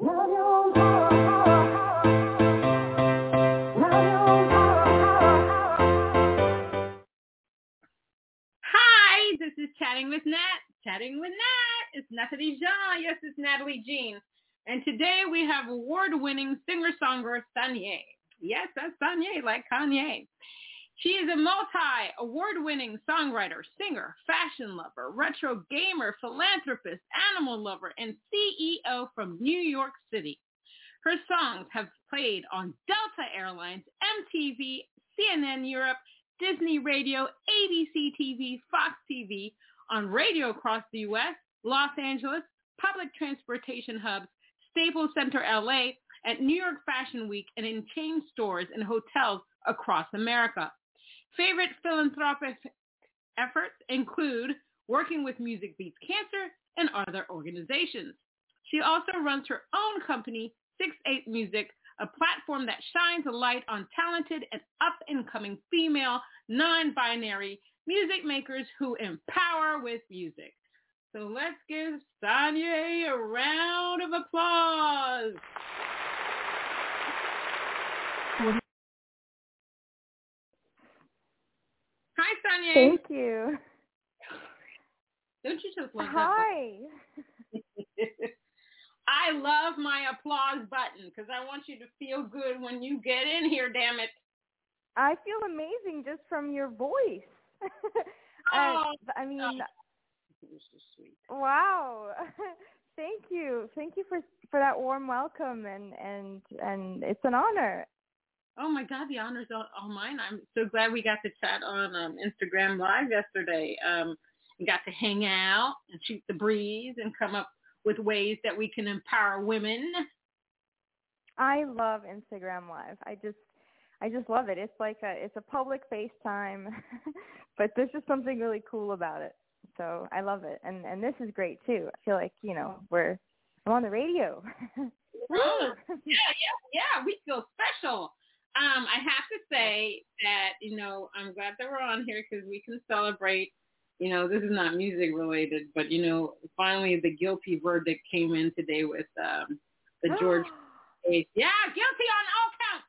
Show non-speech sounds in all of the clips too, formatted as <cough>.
Hi, this is Chatting with Nat. Chatting with Nat. It's Natalie Jean. Yes, it's Natalie Jean. And today we have award-winning singer-songwriter Sanye. Yes, that's Sanye, like Kanye. She is a multi-award-winning songwriter, singer, fashion lover, retro gamer, philanthropist, animal lover, and CEO from New York City. Her songs have played on Delta Airlines, MTV, CNN Europe, Disney Radio, ABC TV, Fox TV, on radio across the U.S., Los Angeles, public transportation hubs, Staples Center LA, at New York Fashion Week, and in chain stores and hotels across America. Favorite philanthropic efforts include working with Music Beats Cancer and other organizations. She also runs her own company, 6-8 Music, a platform that shines a light on talented and up-and-coming female, non-binary music makers who empower with music. So let's give Sanye a round of applause. Hi, Sanye. Thank you. Don't you just love Hi. <laughs> I love my applause button because I want you to feel good when you get in here, damn it. I feel amazing just from your voice. <laughs> Oh, uh, I mean, oh. You're so sweet. wow. <laughs> Thank you. Thank you for for that warm welcome and and and it's an honor. Oh my God, the honor's all, all mine. I'm so glad we got to chat on um, Instagram Live yesterday. Um, we got to hang out and shoot the breeze and come up with ways that we can empower women. I love Instagram Live. I just I just love it. It's like a it's a public FaceTime, <laughs> but there's just something really cool about it. So I love it, and and this is great too. I feel like you know we're I'm on the radio. <laughs> Oh, yeah, yeah, yeah. We feel special. Um, I have to say that you know I'm glad that we're on here because we can celebrate. You know, this is not music related, but you know, finally the guilty verdict came in today with um, the <gasps> George case. Yeah, guilty on all counts.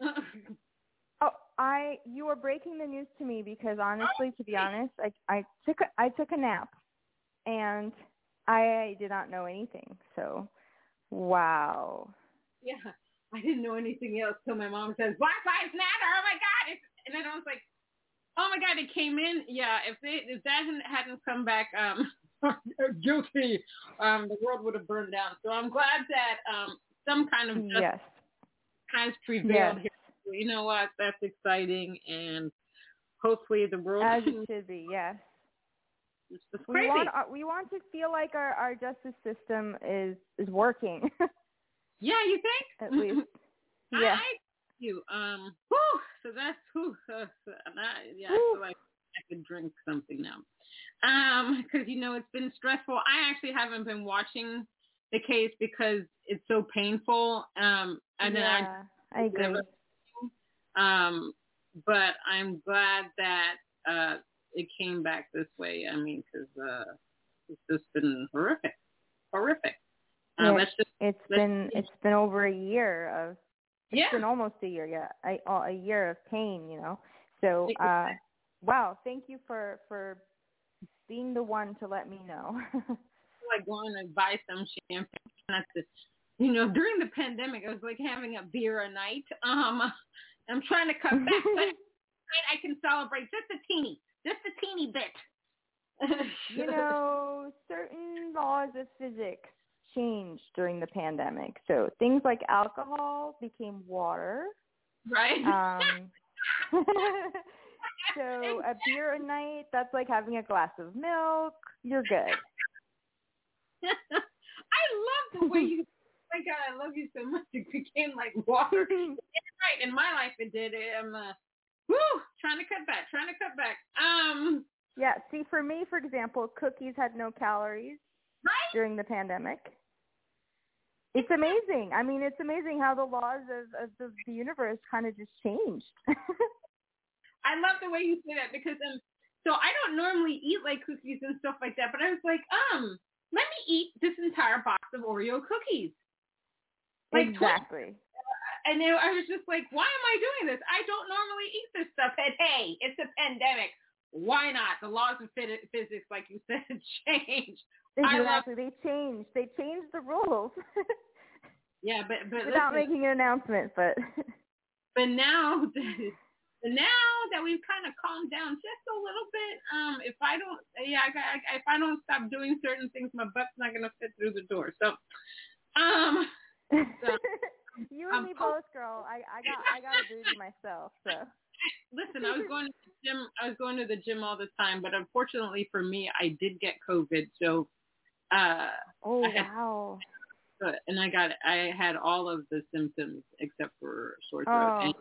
Hallelujah. <laughs> Oh, I you are breaking the news to me because honestly, to be honest, I I took a, I took a nap, and I did not know anything. So, wow. yeah, I didn't know anything else till my mom says Black Lives Matter. Oh my God! It's, and then I was like, oh my God, it came in. Yeah, if they if that hadn't, hadn't come back um <laughs> guilty, um the world would have burned down. So I'm glad that um some kind of justice Yes. has prevailed Yes. here. You know what? That's exciting, and hopefully the world As it <laughs> should be. Yes. We want we want to feel like our our justice system is is working <laughs> yeah, you think? at <laughs> least. Yeah. I you. Um. Whew, so that's <laughs> whew, uh, yeah. I Whew. feel like I could drink something now. Um, because you know it's been stressful. I actually haven't been watching the case because it's so painful. Um, and then yeah, I agree. never- um, but I'm glad that uh it came back this way. I mean, because uh, it's just been horrific, horrific. Uh, Yeah. just It's been it's been over a year of it's yeah. been almost a year, yeah, a, a year of pain, you know. So, uh, wow, thank you for for being the one to let me know. <laughs> like going and buy some champagne. Not to, you know, during the pandemic, I was like having a beer a night. Um, <laughs> I'm trying to cut back, but <laughs> I can celebrate just a teeny, just a teeny bit. you know, certain laws of physics changed during the pandemic. So things like alcohol became water. right? Um, <laughs> <laughs> so a beer a night, that's like having a glass of milk. You're good. <laughs> I love the way you. My God, I love you so much. It became like water. right in my life, it did. I'm uh, woo trying to cut back, trying to cut back. Um. Yeah. See, for me, for example, cookies had no calories right? during the pandemic. It's amazing. I mean, it's amazing how the laws of, of the, the universe kind of just changed. <laughs> I love the way you say that because um, so I don't normally eat like cookies and stuff like that, but I was like, um, let me eat this entire box of Oreo cookies. Like exactly. 20, and then I was just like, why am I doing this? I don't normally eat this stuff. And hey, it's a pandemic. Why not? The laws of physics, like you said, <laughs> change. Exactly. They changed. They changed the rules. <laughs> yeah, but but without listen, making an announcement, but <laughs> but now <laughs> now that we've kind of calmed down just a little bit, um, if I don't, yeah, I, I, if I don't stop doing certain things, my butt's not gonna fit through the door. So, um, so, you and me both, girl. I I got I got a booty myself, so. Listen, I was going to the gym. I was going to the gym all the time, but unfortunately for me, I did get COVID. So uh, oh had, wow! And I got I had all of the symptoms except for sore throat, oh. and,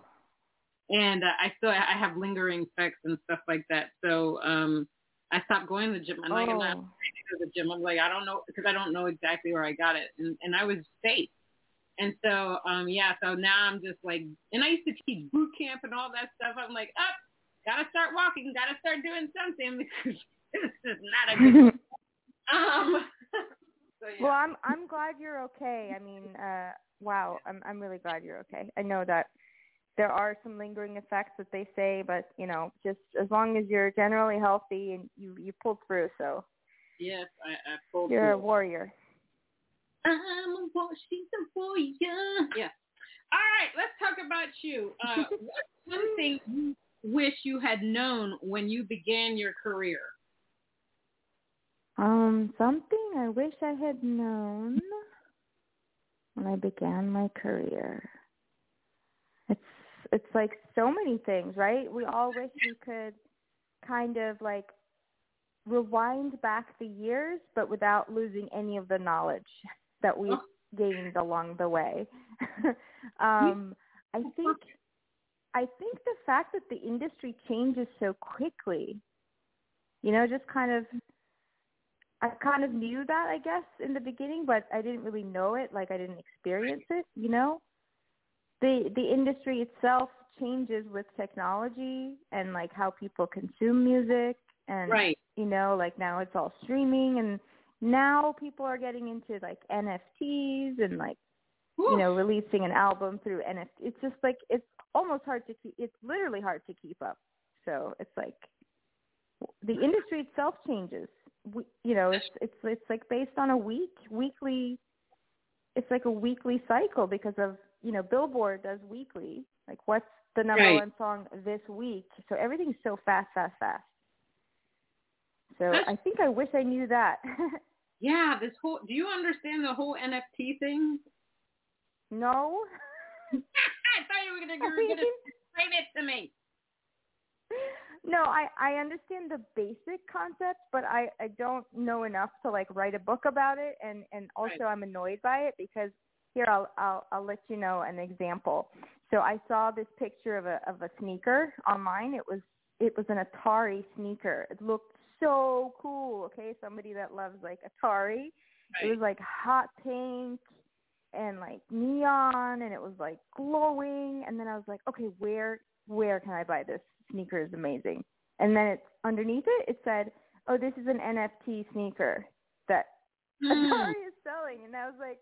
and uh, I still I have lingering effects and stuff like that. So um, I stopped going to the gym. I'm oh. like I'm not going to the gym. I'm like I don't know because I don't know exactly where I got it, and and I was safe. And so, um, yeah, so now I'm just like, and I used to teach boot camp and all that stuff. I'm like, up, oh, gotta start walking, gotta start doing something because <laughs> this is not a good <laughs> Um, <laughs> so, yeah. Well, I'm I'm glad you're okay. I mean, uh, wow, I'm I'm really glad you're okay. I know that there are some lingering effects that they say, but you know, just as long as you're generally healthy and you you pulled through, so yes, I, I pulled. You're through. a warrior. I'm a warrior. She's a warrior. Yeah. All right, let's talk about you. Uh, <laughs> what's one thing you wish you had known when you began your career? Um, something I wish I had known when I began my career. It's it's like so many things, right? We all wish we could kind of like rewind back the years but without losing any of the knowledge that we've gained along the way. <laughs> um I think I think the fact that the industry changes so quickly, you know, just kind of I kind of knew that, I guess, in the beginning, but I didn't really know it. Like I didn't experience it, you know. The the industry itself changes with technology and like how people consume music and right. you know, like now it's all streaming and now people are getting into like NFTs and like Ooh. you know, releasing an album through NFT. It's just like it's almost hard to keep it's literally hard to keep up. So, it's like the industry itself changes you know, it's it's it's like based on a week weekly. It's like a weekly cycle because of you know Billboard does weekly. Like what's the number right. one song this week? So everything's so fast, fast, fast. So I think I wish I knew that. <laughs> yeah, this whole. Do you understand the whole NFT thing? No. <laughs> I thought you were <laughs> were gonna explain it to me. No, I I understand the basic concept, but I I don't know enough to like write a book about it, and and also right. I'm annoyed by it because here I'll I'll I'll let you know an example. So I saw this picture of a of a sneaker online. It was it was an Atari sneaker. It looked so cool. Okay, somebody that loves like Atari. Right. It was like hot pink and like neon, and it was like glowing. And then I was like, okay, where where can I buy this? Sneaker is amazing. And then it's underneath it, it said, oh, this is an NFT sneaker that <laughs> mm. Atari is selling. And I was like,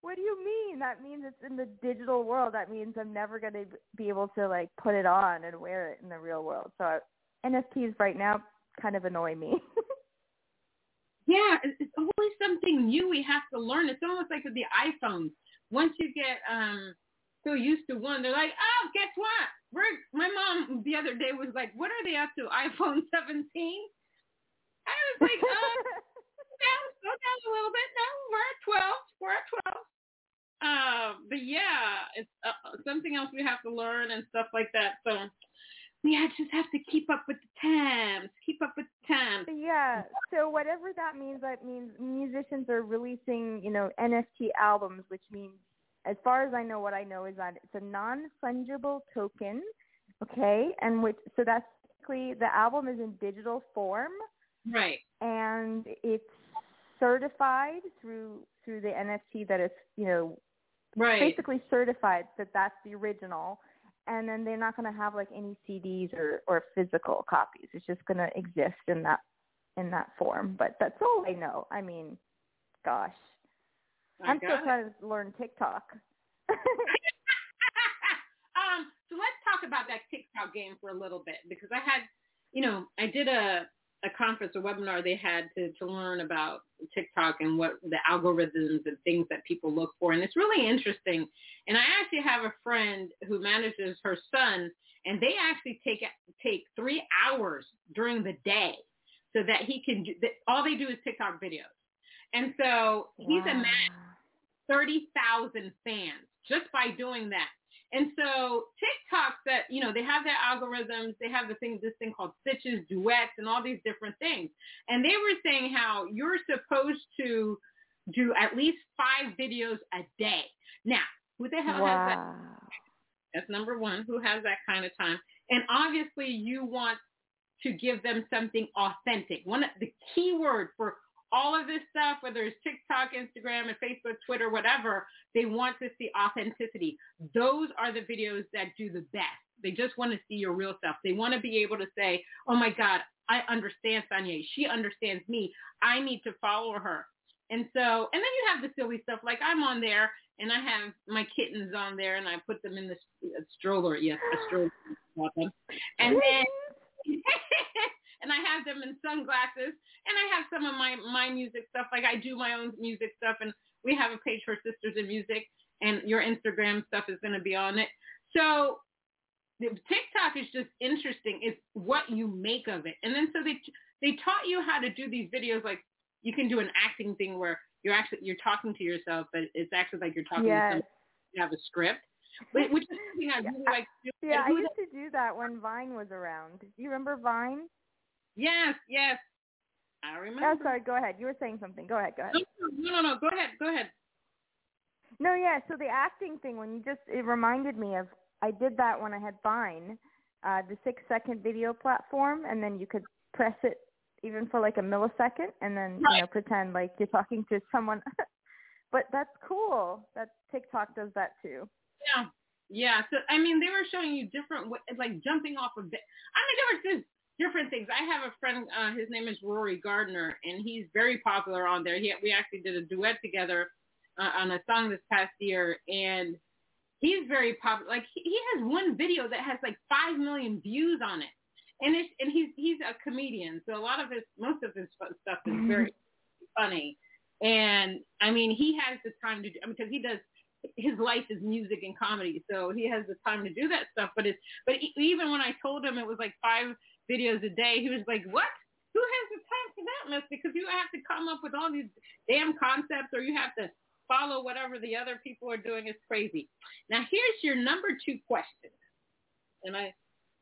what do you mean? That means it's in the digital world. That means I'm never going to be able to like put it on and wear it in the real world. So I, NFTs right now kind of annoy me. <laughs> yeah, it's always something new we have to learn. It's almost like with the iPhones. Once you get um so used to one, they're like, oh, guess what? We're, my mom the other day was like, what are they up to? iPhone 17? I was like, uh, <laughs> down, go down a little bit. No, we're at 12. We're at 12. Uh, but yeah, it's uh, something else we have to learn and stuff like that. So we yeah, just have to keep up with the times, keep up with the time. Yeah. So whatever that means, that means musicians are releasing, you know, NFT albums, which means, as far as I know, what I know is that it's a non-fungible token. Okay, and which so that's basically the album is in digital form. Right. And it's certified through through the NFT that it's you know right. basically certified that that's the original and then they're not going to have like any CDs or or physical copies. It's just going to exist in that in that form. But that's all I know. I mean, gosh, I I'm still it. trying to learn TikTok. <laughs> um, so let's talk about that TikTok game for a little bit because I had, you know, I did a a conference, a webinar they had to to learn about TikTok and what the algorithms and things that people look for, and it's really interesting. And I actually have a friend who manages her son, and they actually take take three hours during the day so that he can do. All they do is TikTok videos, and so he's a man. 30,000 fans just by doing that. And so TikTok that, you know, they have their algorithms, they have the thing, this thing called stitches, duets, and all these different things. And they were saying how you're supposed to do at least five videos a day. Now, who the hell has that? That's number one. Who has that kind of time? And obviously you want to give them something authentic. One of the key word for all of this stuff, whether it's TikTok, Instagram, and Facebook, Twitter, whatever, they want to see authenticity. Those are the videos that do the best. They just want to see your real self. They want to be able to say, oh my God, I understand Sonia. She understands me. I need to follow her. And so, and then you have the silly stuff like I'm on there and I have my kittens on there and I put them in the stroller. Yes, a stroller. And then <laughs> and I have them in sunglasses and I have some of my my music stuff like I do my own music stuff and we have a page for Sisters in Music and your Instagram stuff is going to be on it. So TikTok is just interesting. It's what you make of it. And then so they they taught you how to do these videos like you can do an acting thing where you're actually you're talking to yourself but it's actually like you're talking to someone you have a script. But, which is something I really <laughs> like to do. Yeah, I used to do that when Vine was around. Do you remember Vine? Yes, yes. I remember. Oh, sorry. Go ahead. You were saying something. Go ahead. Go ahead. No, no, no, no. Go ahead. Go ahead. No, yeah. So the acting thing, when you just, it reminded me of, I did that when I had Vine, uh, the six second video platform, and then you could press it even for like a millisecond, and then you know pretend like you're talking to someone. <laughs> but that's cool. That TikTok does that too. Yeah. Yeah. So, I mean, they were showing you different, like jumping off of it. I mean, there was just different things. I have a friend, uh, his name is Rory Gardner, and he's very popular on there. He, we actually did a duet together uh, on a song this past year, and he's very popular. Like, he, he has one video that has like 5 million views on it. And it's, and he's, he's a comedian. So a lot of his, most of his stuff is very funny. And I mean, he has the time to do, I mean, because he does his life is music and comedy, so he has the time to do that stuff. But it's but even when I told him it was like five videos a day, he was like, "What? Who has the time for that mess? Because you have to come up with all these damn concepts, or you have to follow whatever the other people are doing. It's crazy." Now here's your number two question, and I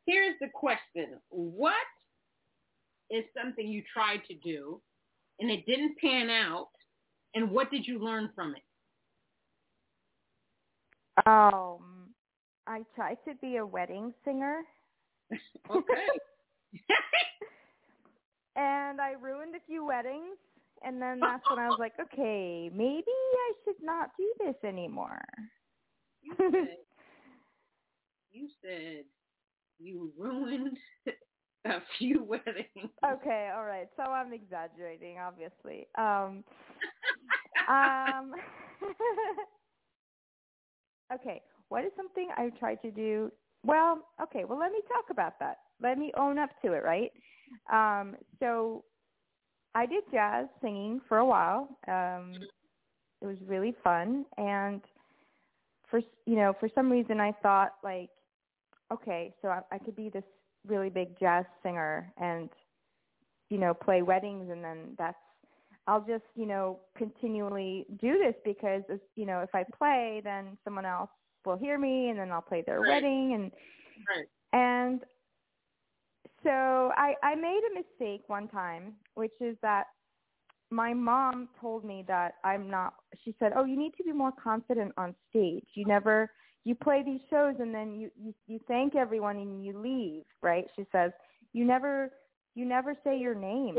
here's the question: What is something you tried to do and it didn't pan out, and what did you learn from it? Um, I tried to be a wedding singer, Okay. <laughs> <laughs> and I ruined a few weddings. And then that's when I was like, okay, maybe I should not do this anymore. You said, <laughs> you said you ruined <laughs> a few weddings. Okay, all right. So I'm exaggerating, obviously. Um, um, okay, what is something I tried to do? Well, okay, well, let me talk about that. Let me own up to it, right? Um, so I did jazz singing for a while. Um, it was really fun, and for you know, for some reason, I thought like, okay, so I, I could be this really big jazz singer and you know play weddings and then that's I'll just you know continually do this because you know if I play then someone else will hear me and then I'll play their Right. wedding and Right. and so I I made a mistake one time, which is that my mom told me that I'm not. She said, "Oh, you need to be more confident on stage. You never you play these shows and then you you, you thank everyone and you leave, right?" She says, "You never you never say your name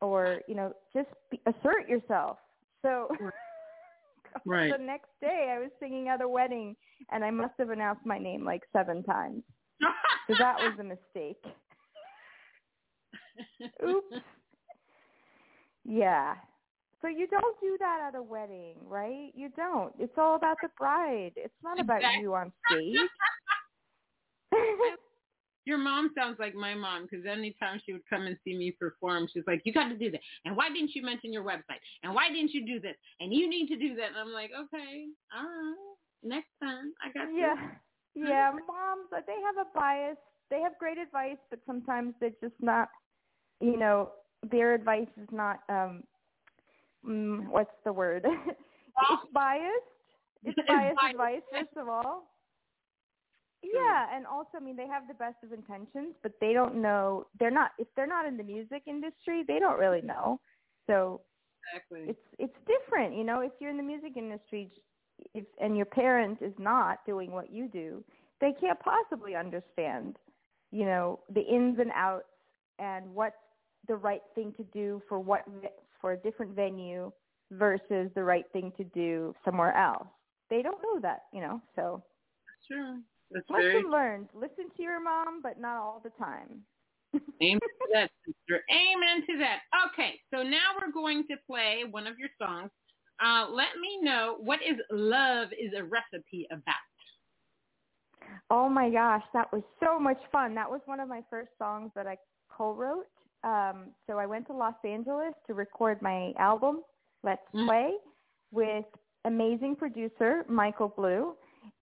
or, you know, just be, assert yourself." So <laughs> right. the next day I was singing at a wedding and I must have announced my name like 7 times. so that was a mistake. Oops. Yeah. So you don't do that at a wedding, right? You don't. It's all about the bride. It's not about Exactly. you on stage. <laughs> Your mom sounds like my mom because anytime she would come and see me perform, she's like, "You got to do that." And why didn't you mention your website? And why didn't you do this? And you need to do that. And I'm like, "Okay, all right, next time I got you." yeah. Yeah, moms, uh, they have a bias. They have great advice, but sometimes they're just not, you know, their advice is not um mm, what's the word? <laughs> it's biased. <laughs> It's biased. advice, first of all. Yeah, and also, I mean, they have the best of intentions, but they don't know. They're not if they're not in the music industry, they don't really know. So Exactly. it's it's different, you know. If you're in the music industry, if and your parent is not doing what you do, they can't possibly understand, you know, the ins and outs and what's the right thing to do for what for a different venue versus the right thing to do somewhere else. They don't know that, you know. So Sure. That's very lesson learned. Listen to your mom, but not all the time. <laughs> amen to that, sister. Amen to that. Okay, so now we're going to play one of your songs. Uh, let me know what is love is a recipe about. Oh my gosh, that was so much fun. That was one of my first songs that I co-wrote. Um, so I went to Los Angeles to record my album, Let's Mm. Play, with amazing producer Michael Blue.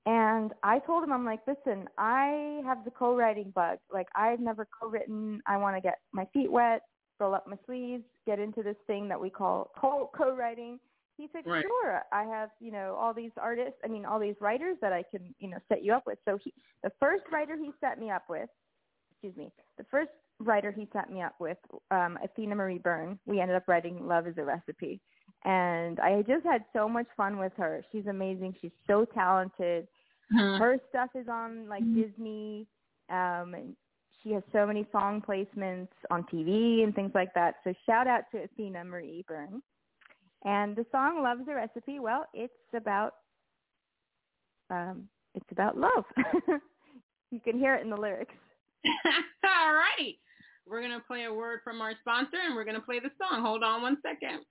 And I told him, I'm like, listen, I have the co-writing bug. Like, I've never co-written. I want to get my feet wet, roll up my sleeves, get into this thing that we call co- co-writing. He said, Right. sure. I have, you know, all these artists, I mean, all these writers that I can, you know, set you up with. So he, the first writer he set me up with, excuse me, the first writer he set me up with, um, Athena Marie Byrne, we ended up writing Love is a Recipe. And I just had so much fun with her. She's amazing. She's so talented. Mhm. Her stuff is on like Disney. Um, and she has so many song placements on TV and things like that. So shout out to Athena Marie Byrne. And the song "Love's a Recipe," well, it's about um, it's about love. <laughs> you can hear it in the lyrics. <laughs> All righty. We're going to play a word from our sponsor and we're going to play the song. Hold on one second.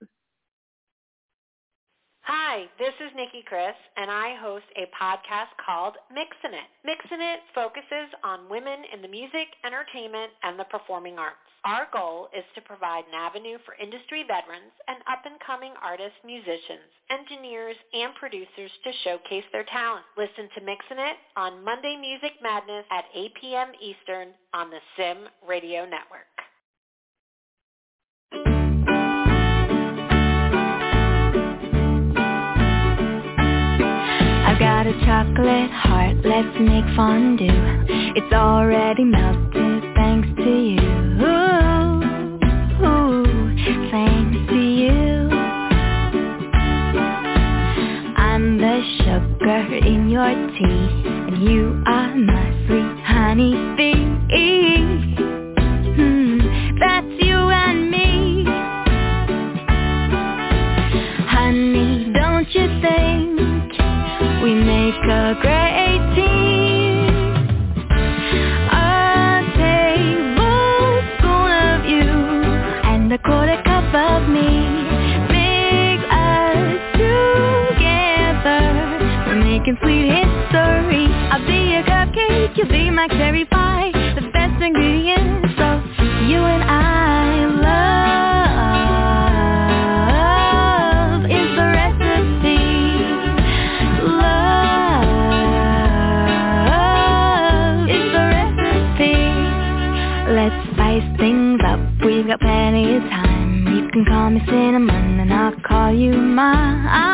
Hi, this is Nikki Chris, and I host a podcast called Mixin' It. Mixin' It focuses on women in the music, entertainment, and the performing arts. Our goal is to provide an avenue for industry veterans and up-and-coming artists, musicians, engineers, and producers to showcase their talent. Listen to Mixin' It on Monday Music Madness at 8 p.m. Eastern on the Sim Radio Network. Got a chocolate heart, let's make fondue. It's already melted thanks to you. Ooh, ooh, thanks to you. I'm the sugar in your tea, and you are my sweet honey bee. My. The best ingredients of you and I love is the recipe. Love is the recipe. Let's spice things up. We've got plenty of time. You can call me cinnamon and I'll call you mine.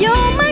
有吗？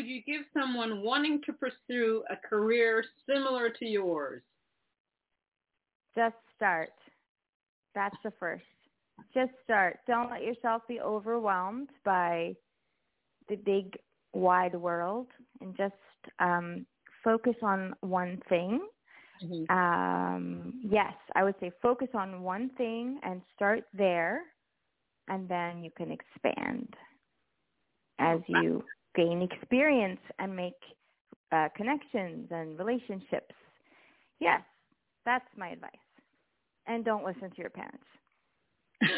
Would you give someone wanting to pursue a career similar to yours? Just start. That's the first. Just start. Don't let yourself be overwhelmed by the big wide world and just um, focus on one thing. Um, yes, I would say focus on one thing and start there, and then you can expand as you gain experience and make uh, connections and relationships. Yes, that's my advice. And don't listen to your parents. <laughs> Did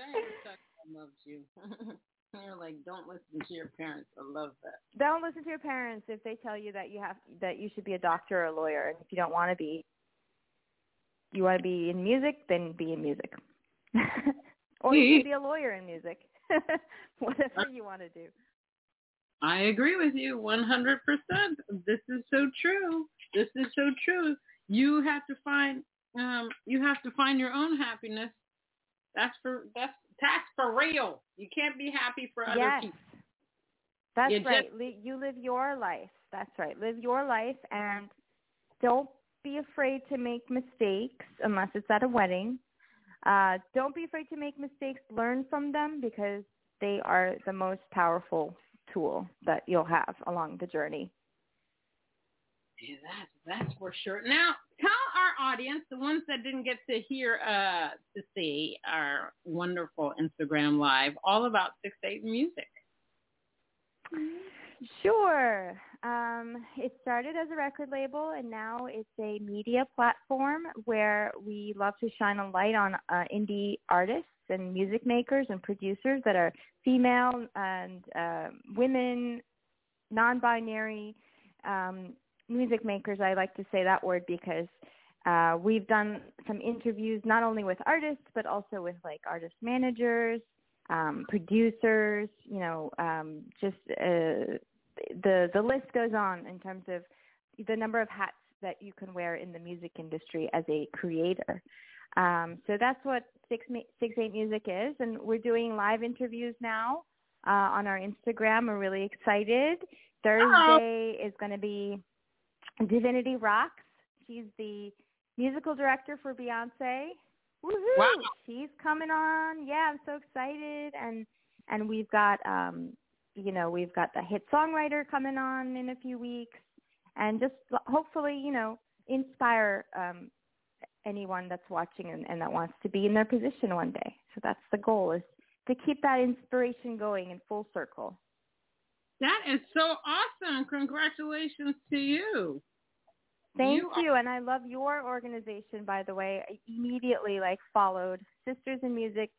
I ever tell you I loved you? <laughs> You're like, don't listen to your parents. I love that. Don't listen to your parents if they tell you that you have that you should be a doctor or a lawyer, and if you don't want to be, you want to be in music, then be in music, <laughs> or you can be a lawyer in music. <laughs> Whatever you want to do. I agree with you 100%. This is so true. This is so true. You have to find um you have to find your own happiness. That's for that's that's for real. You can't be happy for other yes, people. that's You right. Li- you live your life. That's right. Live your life, and don't be afraid to make mistakes unless it's at a wedding. Uh, don't be afraid to make mistakes. Learn from them because they are the most powerful tool that you'll have along the journey. Yeah, that's that's for sure. Now, tell our audience, the ones that didn't get to hear uh to see our wonderful Instagram live, all about Six Eight Music. Sure. Um, it started as a record label, and now it's a media platform where we love to shine a light on uh, indie artists and music makers and producers that are female and uh, women, non-binary um, music makers. I like to say that word because uh, we've done some interviews not only with artists but also with like artist managers, um, producers. You know, um, just uh, the the list goes on in terms of the number of hats that you can wear in the music industry as a creator. Um, so that's what Six Eight Music is, and we're doing live interviews now uh, on our Instagram. We're really excited. Thursday is going to be Divinity Roxx. She's the musical director for Beyonce. Woohoo! Wow. She's coming on. Yeah, I'm so excited. And and we've got um you know, we've got the hit songwriter coming on in a few weeks and just hopefully, you know, inspire um anyone that's watching and, and that wants to be in their position one day. So that's the goal is to keep that inspiration going in full circle. That is so awesome. Congratulations to you. Thank You you, are- and I love your organization. By the way, I immediately like followed Sisters in Music.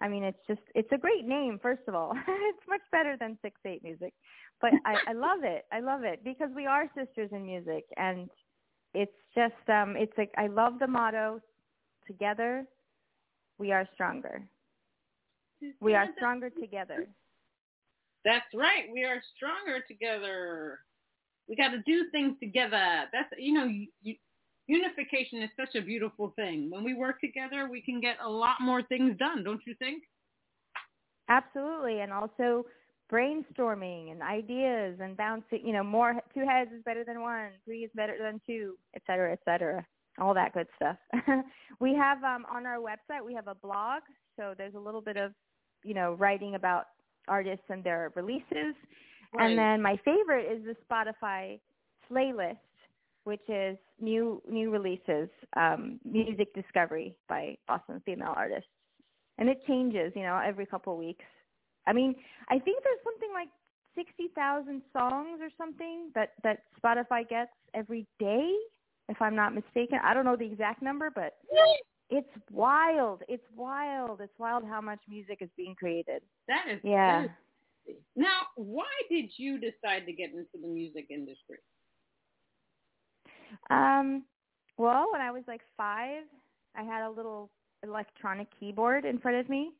I mean, it's just it's a great name. First of all, <laughs> it's much better than Six Eight Music, but I, I <laughs> love it. I love it because we are sisters in music, and it's just um, it's like I love the motto. Together, we are stronger. We are stronger together. That's right. We are stronger together. We got to do things together. That's you know, you, you, unification is such a beautiful thing. When we work together, we can get a lot more things done, don't you think? Absolutely, and also brainstorming and ideas and bouncing. You know, more two heads is better than one, three is better than two, et cetera, et cetera. All that good stuff. <laughs> we have um, on our website we have a blog, so there's a little bit of you know writing about artists and their releases. Right. And then my favorite is the Spotify playlist, which is new new releases, um, music discovery by awesome female artists, and it changes, you know, every couple of weeks. I mean, I think there's something like sixty thousand songs or something that that Spotify gets every day, if I'm not mistaken. I don't know the exact number, but it's wild. It's wild. It's wild how much music is being created. that is Yeah. that is- Now, why did you decide to get into the music industry? Um, well, when I was like five, I had a little electronic keyboard in front of me,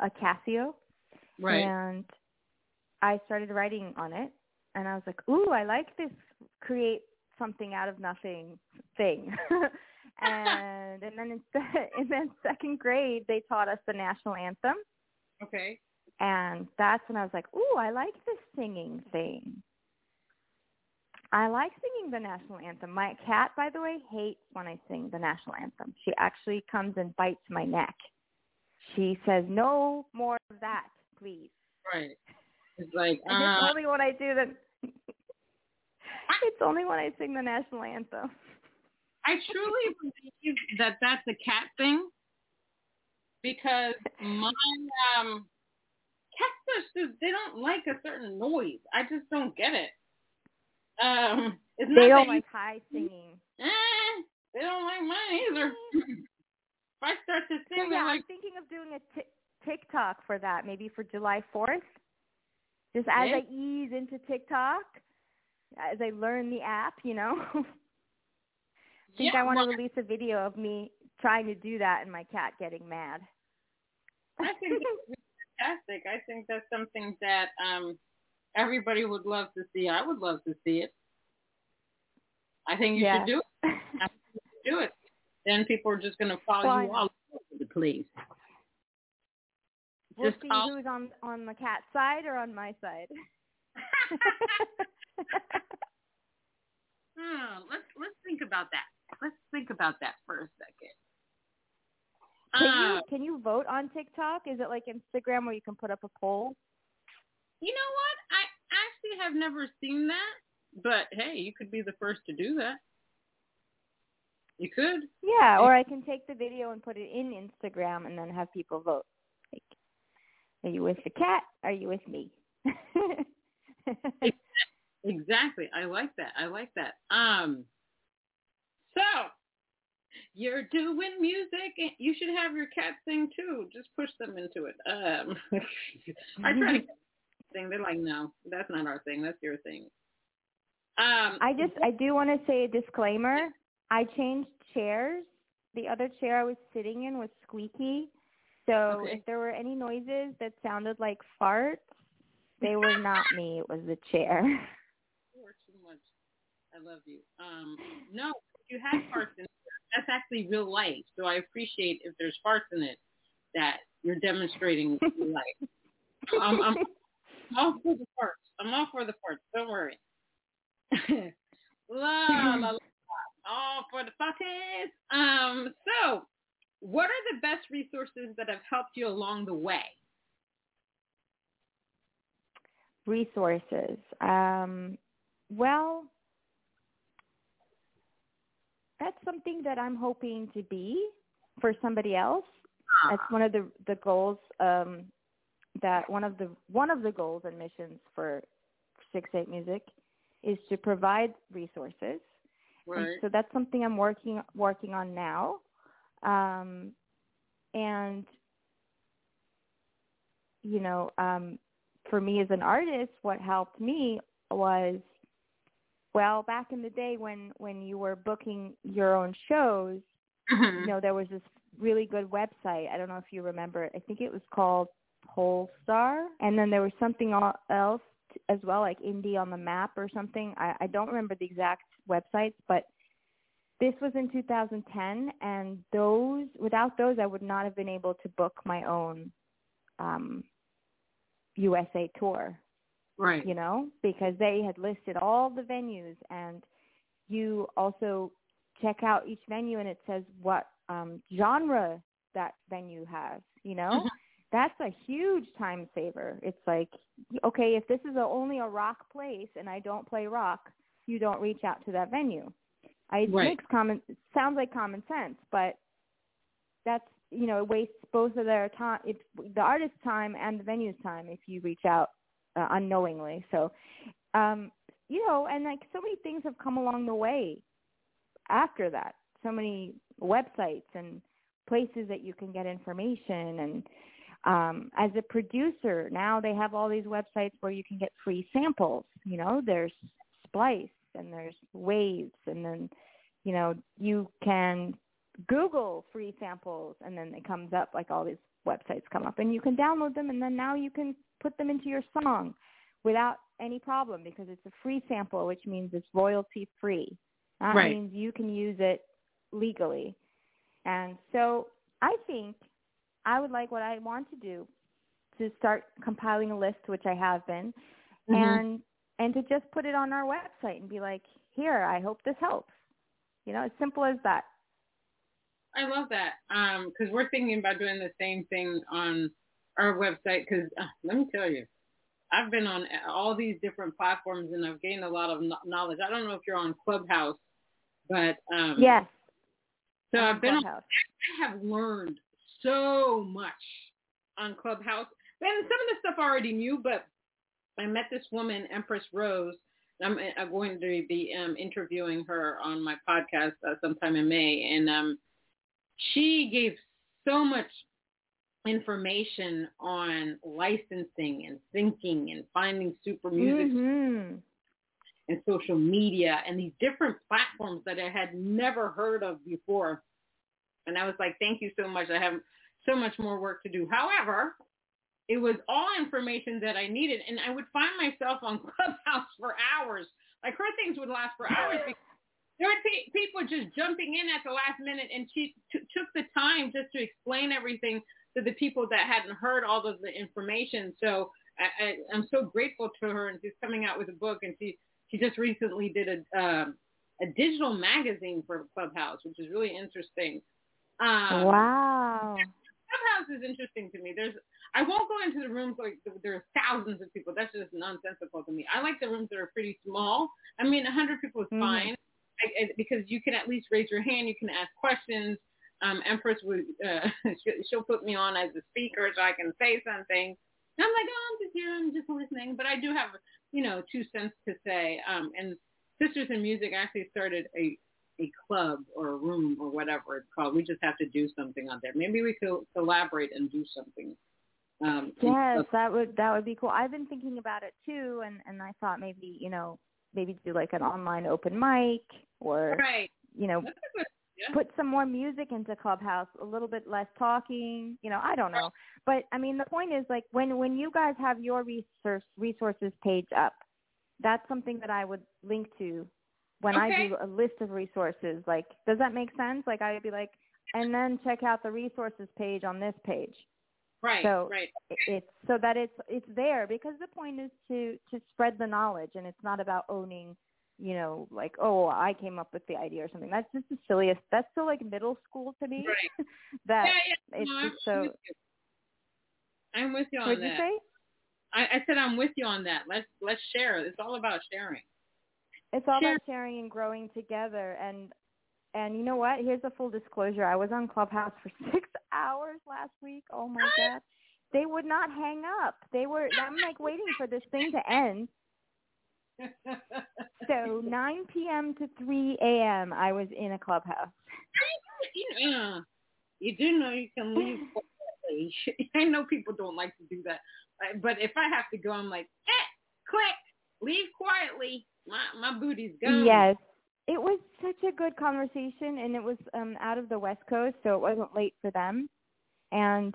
a Casio, Right. and I started writing on it. And I was like, "Ooh, I like this create something out of nothing thing." <laughs> and and then in, <laughs> and then second grade, they taught us the national anthem, Okay. and that's when I was like, "Ooh, I like this singing thing." I like singing the national anthem. My cat, by the way, hates when I sing the national anthem. She actually comes and bites my neck. She says, "No more of that, please." Right. It's like, And it's uh, only when I do the. <laughs> it's only when I sing the national anthem. I truly believe that that's a cat thing because my um cats are just they don't like a certain noise. I just don't get it. Um, it's not They don't like high singing. eh, they don't like mine either. <laughs> if I start to So sing, yeah, they're I'm like, thinking of doing a t- TikTok for that, maybe for July 4th. Just as Yeah. I ease into TikTok, as I learn the app, you know. I <laughs> think yeah, I want well, to release a video of me trying to do that and my cat getting mad. I think <laughs> it's fantastic. I think that's something that um everybody would love to see. I would love to see it. I think you Yeah. should do it. <laughs> I think you should do it. Then people are just going to follow Why you all over the place. we'll Just see all- who's on on the cat side or on my side. <laughs> Hmm, let's let's think about that. Let's think about that for a second. can Uh, you can you vote on TikTok? Is it like Instagram where you can put up a poll? you know what? Have never seen that, but hey, you could be the first to do that. You could. Yeah, or I can take the video and put it in Instagram and then have people vote. Like, are you with the cat? Are you with me? <laughs> Exactly. I like that. I like that. Um so you're doing music and you should have your cat sing too. Just push them into it. Um <laughs> I try to <laughs> sing. They're like, no, that's not our thing. That's your thing. Um I just I do want to say a disclaimer. I changed chairs. The other chair I was sitting in was squeaky. So Okay. if there were any noises that sounded like farts, they were not me. It was the chair. <laughs> you are too much. I love you. Um no, you have farts in it. That's actually real life. So I appreciate if there's farts in it that you're demonstrating real life. Um, I'm all for the parts. I'm all for the parts. Don't worry. la, la, la. All for the parties. Um, so, what are the best resources that have helped you along the way? Resources. Um, well, that's something that I'm hoping to be for somebody else. That's one of the the goals um, that one of the one of the goals and missions for Six Eight Music is to provide resources. Right. And so that's something I'm working working on now. Um, and you know, um, for me as an artist, what helped me was well, back in the day when when you were booking your own shows, Mhm. you know, there was this really good website. I don't know if you remember it. I think it was called Pollstar, and then there was something else as well, like Indie on the Move or something. I, I don't remember the exact websites, but this was in 2010, and those without those, I would not have been able to book my own um, USA tour Right. you know, because they had listed all the venues and you also check out each venue and it says what um genre that venue has, you know? That's a huge time saver. It's like okay, if this is a, only a rock place and I don't play rock, you don't reach out to that venue. I it Right. makes common it sounds like common sense, but that's you know, it wastes both of their time it's the artist's time and the venue's time if you reach out uh, unknowingly. So, um, you know, and like so many things have come along the way after that. So many websites and places that you can get information and um as a producer now they have all these websites where you can get free samples. You know there's splice and there's waves and then you know you can google free samples and then it comes up like all these websites come up and you can download them and then now you can put them into your song without any problem because it's a free sample which means it's royalty free that Right. means you can use it legally. And so i think i would like what i want to do to start compiling a list which i have been Mhm. and and to just put it on our website and be like here i hope this helps you know as simple as that I love that because we're thinking about doing the same thing on our website. Because uh, let me tell you, I've been on all these different platforms and I've gained a lot of knowledge. I don't know if you're on Clubhouse, but um, yes So I've been on, I have learned so much on Clubhouse. And some of the stuff I already knew, but I met this woman, Empress Rose. I'm, I'm going to be um, interviewing her on my podcast uh, sometime in May, and um, she gave so much information on licensing and syncing and finding super music Mhm. and social media and these different platforms that I had never heard of before. And I was like, thank you so much. I have so much more work to do. However, it was all information that I needed. And I would find myself on <laughs> Clubhouse for hours. Like her things would last for hours <laughs> because there were pe- people just jumping in at the last minute and she t- took the time just to explain everything to the people that hadn't heard all of the information. So I, I, I'm so grateful to her and she's coming out with a book and she she just recently did a um, a digital magazine for Clubhouse, which is really interesting. Um, wow. Clubhouse is interesting to me. There's I won't go into the rooms like there are thousands of people. That's just nonsensical to me. I like the rooms that are pretty small. I mean, a hundred people is Mhm. fine I, I, because you can at least raise your hand. You can ask questions. Um, Empress would uh, <laughs> she, she'll put me on as a speaker so I can say something. And I'm like, oh, I'm just here. I'm just listening. But I do have you know two cents to say. Um, and Sisters in Music actually started a a club or a room or whatever it's called. We just have to do something on there. Maybe we could collaborate and do something. Um, and Yes, that would that would be cool. I've been thinking about it too, and and I thought maybe you know maybe do like an online open mic or Right. you know That's a good idea. put some more music into Clubhouse, a little bit less talking. You know, I don't know, but I mean the point is like when when you guys have your resource resources page up, that's something that I would link to when I do a list of resources. Like, does that make sense? Like I would be like, and then check out the resources page on this page. Right. So right. it's so that it's it's there because the point is to to spread the knowledge and it's not about owning you know like oh i came up with the idea or something that's just the silliest that's still like middle school to me Right. <laughs> that yeah, yeah. it's no, I'm just so with. I'm with you on what did that. you say I, I said I'm with you on that. Let's let's share. It's all about sharing. It's all Share- about sharing and growing together and and you know what here's a full disclosure i was on clubhouse for <laughs> six hours last week oh my god they would not hang up. They were. I'm like waiting for this thing to end. <laughs> So 9 p.m. to 3 a.m. I was in a clubhouse. you, you do know you can leave. <laughs> I know people don't like to do that, but if I have to go, I'm like, eh, click, leave quietly. My my booty's gone. Yes. It was such a good conversation and it was um out of the West Coast, so it wasn't late for them. And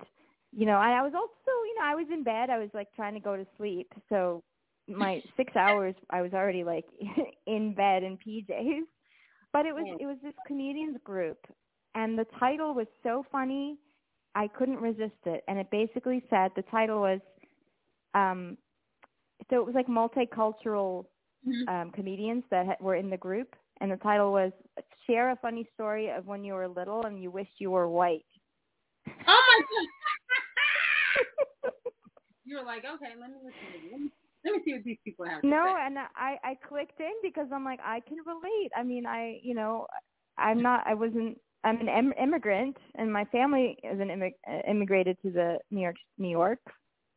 you know, I, I was also, you know, I was in bed. I was like trying to go to sleep. So my <laughs> 6 hours I was already like <laughs> in bed in PJs. But it was it was this comedians group and the title was so funny. I couldn't resist it. And it basically said the title was um so it was like multicultural Mhm. um, comedians that ha- were in the group, and the title was "Share a Funny Story of When You Were Little and You Wished You Were White." Oh my <laughs> god! you were like, okay, let me listen to you. Let me, let me see what these people have to no, say. and I I clicked in because I'm like I can relate. I mean, I you know I'm not I wasn't I'm an em- immigrant, and my family is an uh, immigrated to the New York New York,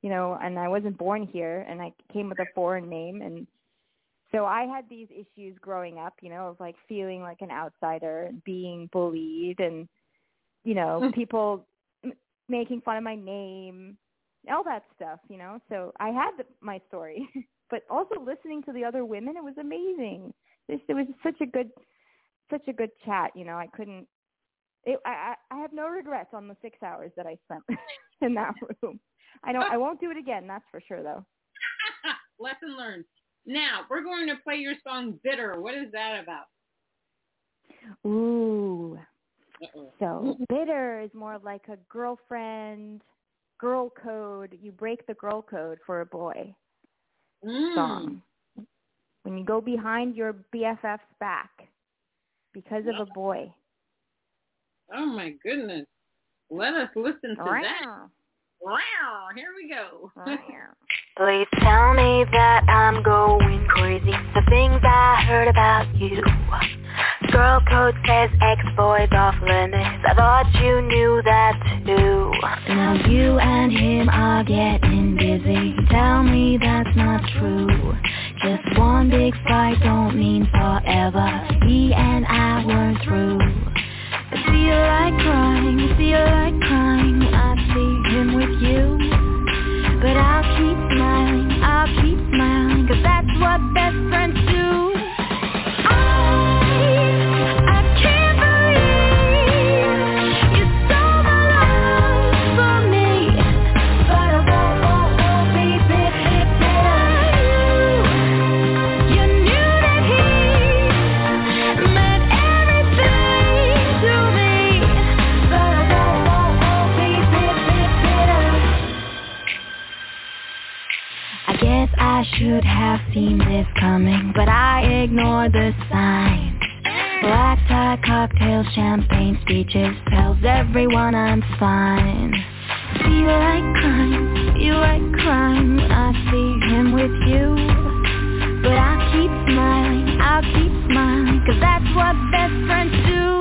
you know, and I wasn't born here, and I came with a foreign name, and so I had these issues growing up, you know, of like feeling like an outsider and being bullied, and you know, Mm. people m- making fun of my name, all that stuff, you know. So I had the, my story, <laughs> but also listening to the other women, it was amazing. This it was such a good, such a good chat. You know, I couldn't. It, I I I have no regrets on the six hours that I spent <laughs> in that room. I don't. I won't do it again. That's for sure, though. <laughs> Lesson learned. Now we're going to play your song "Bitter." What is that about? Ooh. Uh-oh. So bitter is more like a girlfriend, girl code. You break the girl code for a boy Mm. song. When you go behind your BFF's back because of a boy. Oh my goodness! Let us listen to that. Wow. Wow! Here we go. <laughs> Please tell me that I'm going crazy. The things I heard about you. Girl code says ex-boys off limits. I thought you knew that too. Now you and him are getting busy. Tell me that's not true. Just one big fight don't mean forever. He and I were through. I feel like crying, I feel like crying I with you. But I'll keep smiling, I'll keep smiling, cause that's what best friends do. I should have seen this coming, but I ignored the signs. Black tie cocktails, champagne speeches tells everyone I'm fine. Feel like crime, feel like crime I see him with you. But I'll keep smiling, I'll keep smiling, cause that's what best friends do.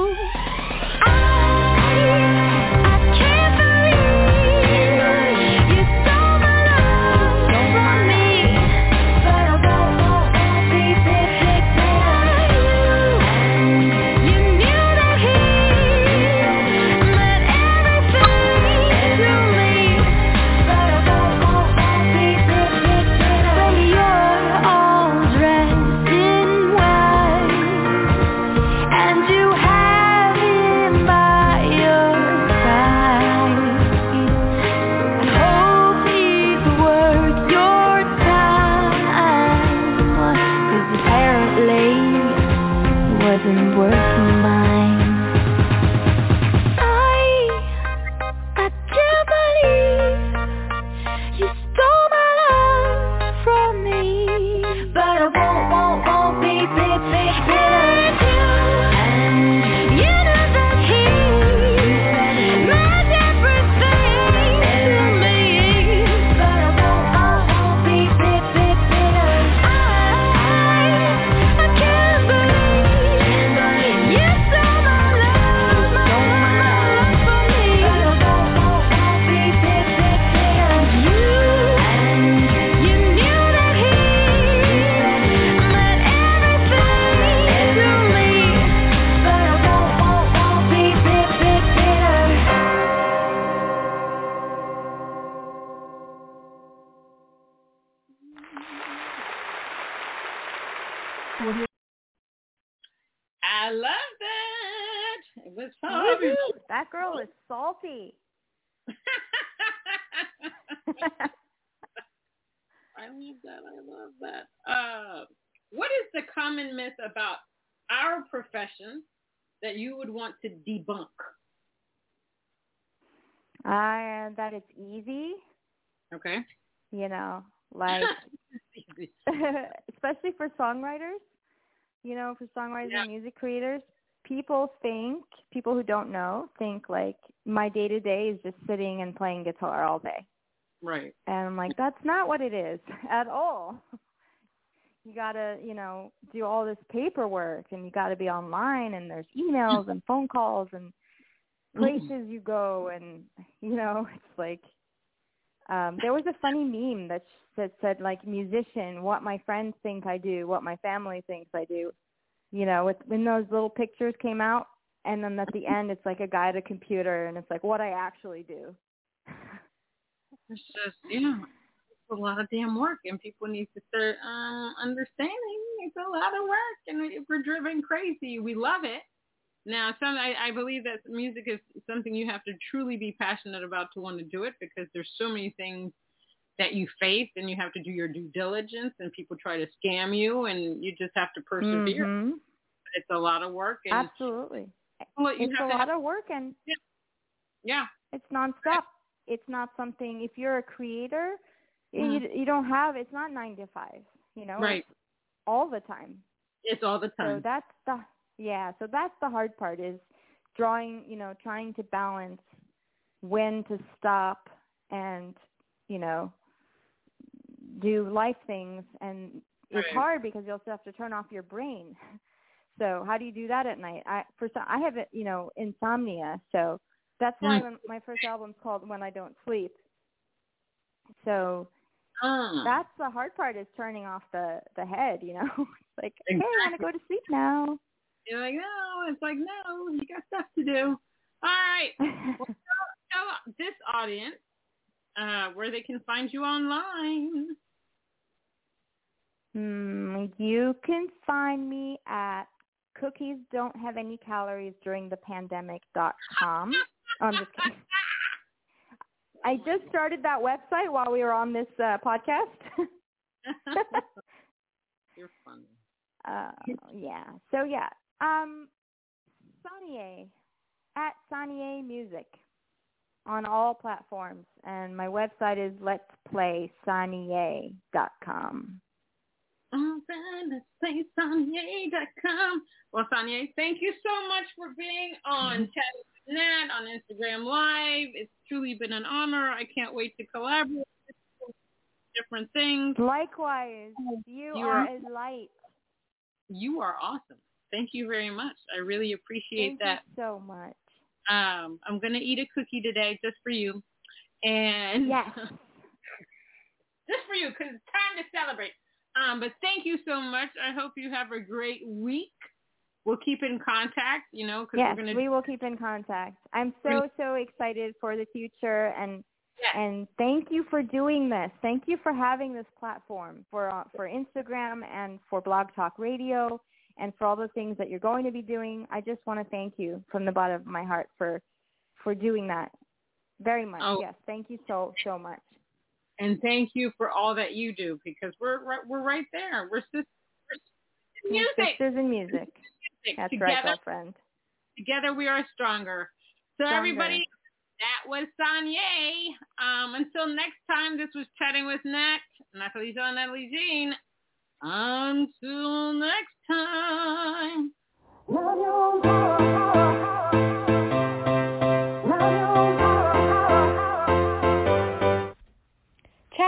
<laughs> I love that. I love that. Uh, what is the common myth about our profession that you would want to debunk? Uh, that it's easy, Okay. you know, <laughs> like <laughs> especially for songwriters, you know, for songwriters Yeah. and music creators, people think, people who don't know, think like my day to day is just sitting and playing guitar all day. right. And I'm like, that's not what it is <laughs> at all. You gotta, you know, do all this paperwork and you gotta be online and there's emails and phone calls and places you go and you know, <laughs> it's like um there was a funny meme that that said like musician, what my friends think I do, what my family thinks I do. You know, with when those little pictures came out and then at the end it's like a guy at a computer and it's like what I actually do. <laughs> It's just, you know, it's a lot of damn work, and people need to start um, understanding it's a lot of work, and we- we're driven crazy. We love it. Now, some I, I believe that music is something you have to truly be passionate about to want to do it because there's so many things that you face, and you have to do your due diligence, and people try to scam you, and you just have to persevere. Mhm. It's a lot of work, and Absolutely. It's a lot have- of work and yeah, it's nonstop. It's not something if you're a creator, you Mhm. you don't have it's not 9 to 5, you know? Right. All the time. it's all the time. So that's the yeah, so that's the hard part is drawing, you know, trying to balance when to stop and, you know, do life things and it's Right. hard because you also have to turn off your brain. <laughs> So how do you do that at night? I for some, I have you know insomnia, so that's why Mm. my first album's called When I Don't Sleep. So Ah. that's the hard part is turning off the the head, you know. <laughs> It's like, hey, I want to go to sleep now. You're like, no. It's like, no, you got stuff to do. All right. <laughs> Tell this audience uh, where they can find you online. Hmm, you can find me at cookies don't have any calories during the pandemic dot com. Oh, I'm just kidding. <laughs> I just started that website while we were on this uh, podcast. <laughs> You're funny. <laughs> uh, yeah. So yeah. Um, at Saniyé Music on all platforms, and my website is let's play dot Oh, let's play Saniye.com. Well, Sonya, thank you so much for being on Chatting with Nat on Instagram Live. It's truly been an honor. I can't wait to collaborate with different things. Likewise, you, You are are- a light. You are awesome. Thank you very much. I really appreciate Thank that. you so much. Um, I'm gonna eat a cookie today just for you, and Yes. <laughs> just for you because it's time to celebrate. Um, but thank you so much. I hope you have a great week. We'll keep in contact, you know, because yes, we're gonna. we will keep in contact. I'm so so excited for the future and Yes. and thank you for doing this. Thank you for having this platform for uh, for Instagram and for Blog Talk Radio and for all the things that you're going to be doing. I just want to thank you from the bottom of my heart for for doing that. Very much. Oh. Yes. Thank you so so much. And thank you for all that you do because we're right, we're right there. We're sisters. We're Music, Sisters in music. music. That's together, right, girlfriend. together we are stronger. So Stronger. everybody, that was Saniyé. Um, until next time, this was chatting with Nat, Natalie John, Natalie Jean. Until next time.